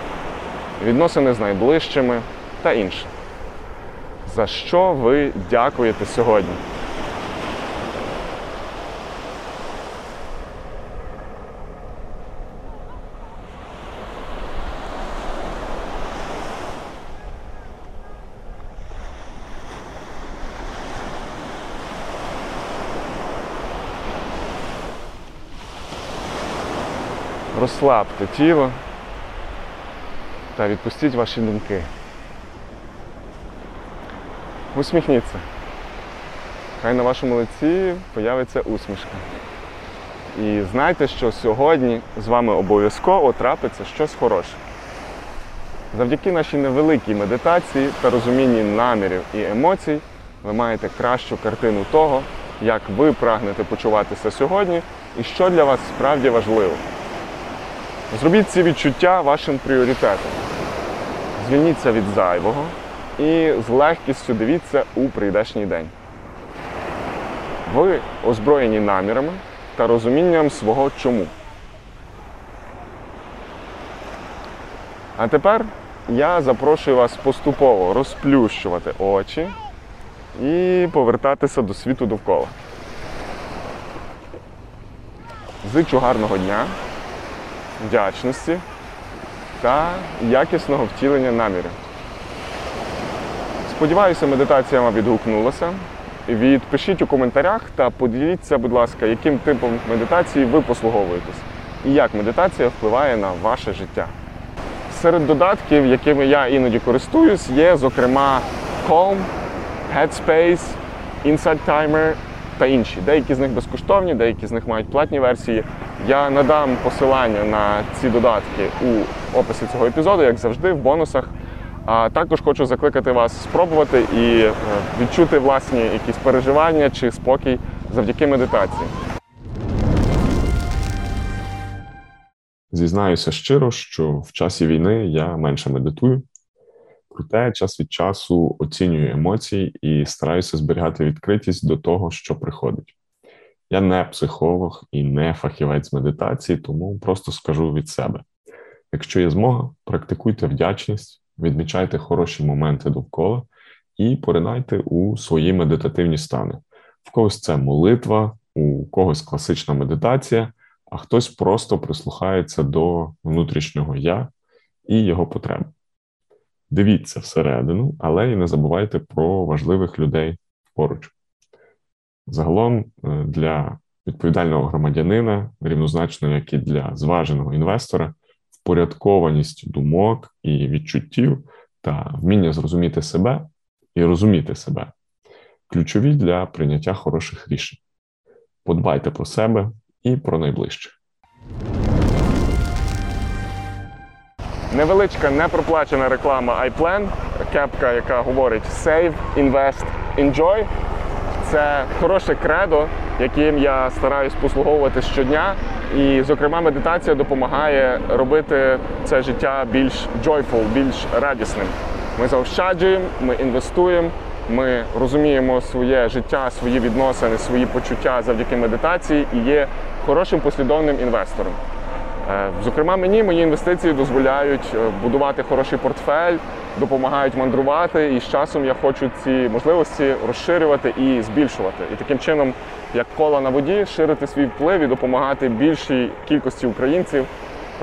відносини з найближчими та інше. За що ви дякуєте сьогодні? Розслабте тіло та відпустіть ваші думки. Усміхніться. Хай на вашому лиці появиться усмішка. І знайте, що сьогодні з вами обов'язково трапиться щось хороше. Завдяки нашій невеликій медитації та розумінні намірів і емоцій ви маєте кращу картину того, як ви прагнете почуватися сьогодні і що для вас справді важливо. Зробіть ці відчуття вашим пріоритетом. Звільніться від зайвого і з легкістю дивіться у прийдешній день. Ви озброєні намірами та розумінням свого чому. А тепер я запрошую вас поступово розплющувати очі і повертатися до світу довкола. Зичу гарного дня вдячності та якісного втілення намірів. Сподіваюся, медитація вам відгукнулася. Відпишіть у коментарях та поділіться, будь ласка, яким типом медитації ви послуговуєтесь і як медитація впливає на ваше життя. Серед додатків, якими я іноді користуюсь, є, зокрема, Calm, Headspace, Insight Timer та інші. Деякі з них безкоштовні, деякі з них мають платні версії. Я надам посилання на ці додатки у описі цього епізоду, як завжди, в бонусах. А також хочу закликати вас спробувати і е, відчути власні якісь переживання чи спокій завдяки медитації. Зізнаюся щиро, що в часі війни я менше медитую, проте час від часу оцінюю емоції і стараюся зберігати відкритість до того, що приходить. Я не психолог і не фахівець медитації, тому просто скажу від себе: якщо є змога, практикуйте вдячність, відмічайте хороші моменти довкола і поринайте у свої медитативні стани. В когось це молитва, у когось класична медитація, а хтось просто прислухається до внутрішнього я і його потреб. Дивіться всередину, але і не забувайте про важливих людей поруч. Загалом е, для відповідального громадянина, рівнозначно, як і для зваженого інвестора, впорядкованість думок і відчуттів та вміння зрозуміти себе і розуміти себе ключові для прийняття хороших рішень. Подбайте про себе і про найближче. Невеличка непроплачена реклама iPlan, кепка, яка говорить Save, Invest, Enjoy. Це хороше кредо, яким я стараюсь послуговувати щодня. І, зокрема, медитація допомагає робити це життя більш joyful, більш радісним. Ми заощаджуємо, ми інвестуємо, ми розуміємо своє життя, свої відносини, свої почуття завдяки медитації і є хорошим послідовним інвестором. Е, зокрема, мені мої інвестиції дозволяють е, будувати хороший портфель, допомагають мандрувати, і з часом я хочу ці можливості розширювати і збільшувати. І таким чином, як кола на воді, ширити свій вплив і допомагати більшій кількості українців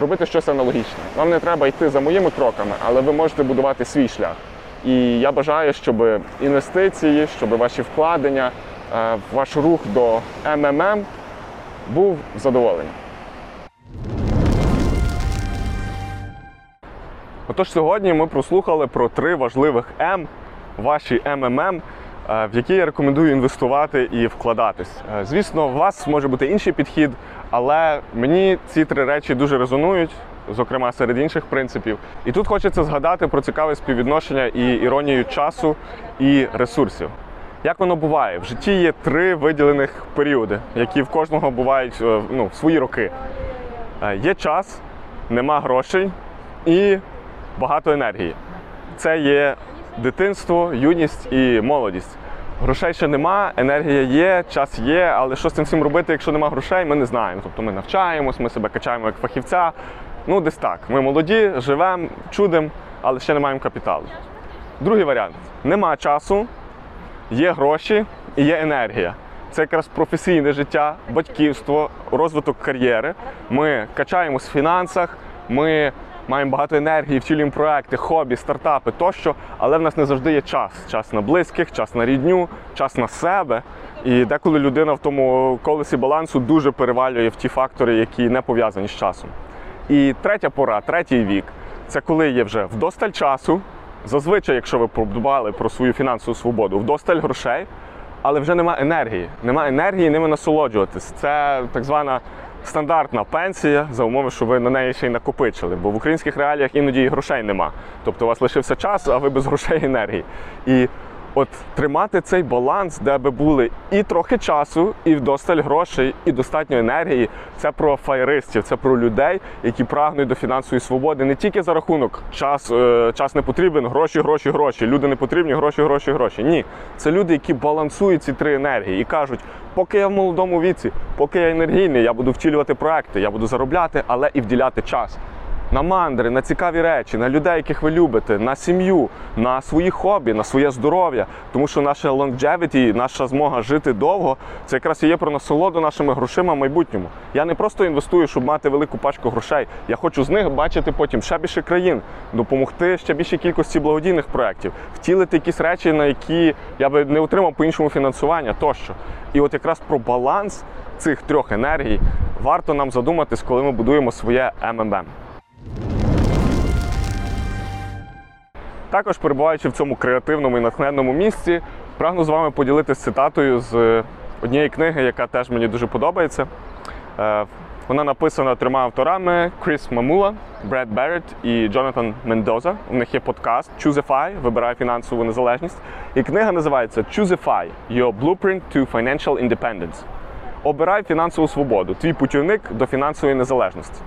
робити щось аналогічне. Вам не треба йти за моїми кроками, але ви можете будувати свій шлях. І я бажаю, щоб інвестиції, щоб ваші вкладення, е, ваш рух до МММ був задоволений. Отож, сьогодні ми прослухали про три важливих М, ваші МММ, в які я рекомендую інвестувати і вкладатись. Е, звісно, у вас може бути інший підхід, але мені ці три речі дуже резонують, зокрема серед інших принципів. І тут хочеться згадати про цікаве співвідношення і іронію часу і ресурсів. Як воно буває? В житті є три виділених періоди, які в кожного бувають е, ну, в свої роки. Е, є час, нема грошей і багато енергії. Це є дитинство, юність і молодість. Грошей ще нема, енергія є, час є, але що з цим всім робити, якщо нема грошей, ми не знаємо. Тобто ми навчаємось, ми себе качаємо як фахівця. Ну, десь так. Ми молоді, живемо, чудимо, але ще не маємо капіталу. Другий варіант: нема часу, є гроші і є енергія. Це якраз професійне життя, батьківство, розвиток кар'єри. Ми качаємось в фінансах, ми маємо багато енергії, втілюємо проекти, хобі, стартапи тощо, але в нас не завжди є час. Час на близьких, час на рідню, час на себе. І деколи людина в тому колесі балансу дуже перевалює в ті фактори, які не пов'язані з часом. І третя пора, третій вік це коли є вже вдосталь часу. Зазвичай, якщо ви подбали про свою фінансову свободу, вдосталь грошей, але вже нема енергії. Нема енергії ними насолоджуватись. Це так звана стандартна пенсія за умови, що ви на неї ще й накопичили. Бо в українських реаліях іноді і грошей нема. Тобто у вас лишився час, а ви без грошей і енергії. І От тримати цей баланс, де би були і трохи часу, і вдосталь грошей, і достатньо енергії. Це про фаєристів, це про людей, які прагнуть до фінансової свободи не тільки за рахунок час, е, час не потрібен, гроші, гроші, гроші. Люди не потрібні, гроші, гроші, гроші. Ні, це люди, які балансують ці три енергії і кажуть, поки я в молодому віці, поки я енергійний, я буду втілювати проекти, я буду заробляти, але і вділяти час на мандри, на цікаві речі, на людей, яких ви любите, на сім'ю, на свої хобі, на своє здоров'я. Тому що наша longevity, наша змога жити довго, це якраз і є про насолоду нашими грошима в майбутньому. Я не просто інвестую, щоб мати велику пачку грошей. Я хочу з них бачити потім ще більше країн, допомогти ще більшій кількості благодійних проєктів, втілити якісь речі, на які я би не отримав по іншому фінансування тощо. І от якраз про баланс цих трьох енергій варто нам задуматись, коли ми будуємо своє МММ. Також перебуваючи в цьому креативному і натхненному місці, прагну з вами поділитися цитатою з однієї книги, яка теж мені дуже подобається. Е, Вона написана трьома авторами: Кріс Мамула, Бред Берретт і Джонатан Мендоза. У них є подкаст Choosify, вибирай фінансову незалежність. І книга називається Choosify – Your Blueprint to Financial Independence. Обирай фінансову свободу. Твій путівник до фінансової незалежності.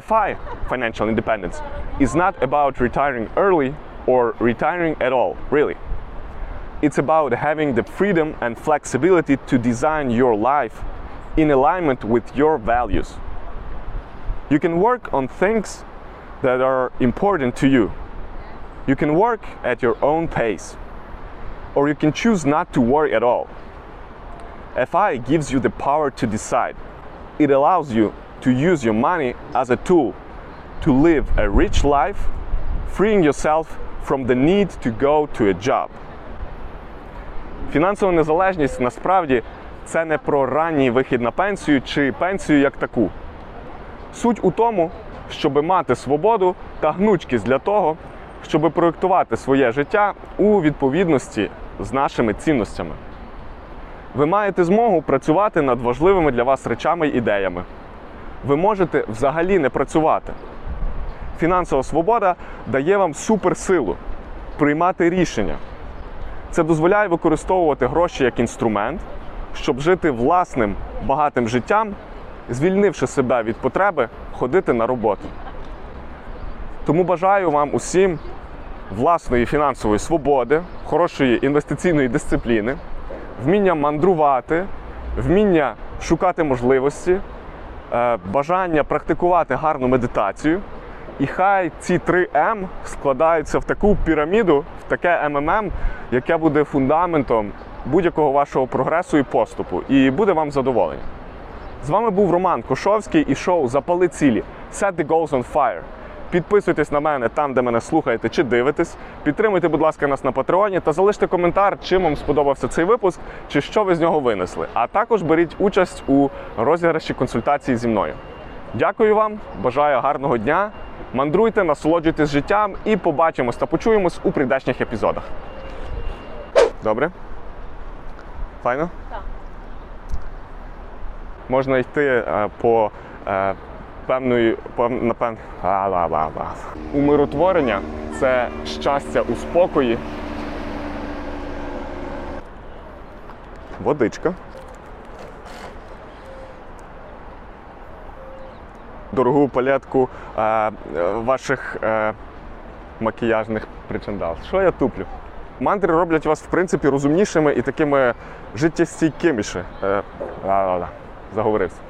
FI financial independence is not about retiring early or retiring at all, really. It's about having the freedom and flexibility to design your life in alignment with your values. You can work on things that are important to you. You can work at your own pace, or you can choose not to work at all. FI gives you the power to decide. It allows you to use your money as a tool to live a rich life, freeing yourself from the need to go to a job. Фінансова незалежність насправді це не про ранній вихід на пенсію чи пенсію як таку. Суть у тому, щоб мати свободу та гнучкість для того, щоб проєктувати своє життя у відповідності з нашими цінностями. Ви маєте змогу працювати над важливими для вас речами й ідеями. Ви можете взагалі не працювати. Фінансова свобода дає вам суперсилу приймати рішення. Це дозволяє використовувати гроші як інструмент, щоб жити власним багатим життям, звільнивши себе від потреби ходити на роботу. Тому бажаю вам усім власної фінансової свободи, хорошої інвестиційної дисципліни, вміння мандрувати, вміння шукати можливості, бажання практикувати гарну медитацію. І хай ці три М складаються в таку піраміду, в таке МММ, яке буде фундаментом будь-якого вашого прогресу і поступу, і буде вам задоволення. З вами був Роман Кошовський і шоу Запали цілі Set the goals on fire. Підписуйтесь на мене там, де мене слухаєте чи дивитесь. Підтримуйте, будь ласка, нас на Патреоні та залиште коментар, чим вам сподобався цей випуск, чи що ви з нього винесли. А також беріть участь у розіграші консультації зі мною. Дякую вам, бажаю гарного дня. Мандруйте, насолоджуйтесь життям і побачимось та почуємось у прийдешніх епізодах. Добре? Файно? Так. Можна йти е, по е, певної по, напевне, умиротворення це щастя у спокої. Водичка. Дорогу палетку е, ваших е, макіяжних причандал. Що я туплю? Мантри роблять вас, в принципі, розумнішими і такими життєстійкиміше. Е, заговорився.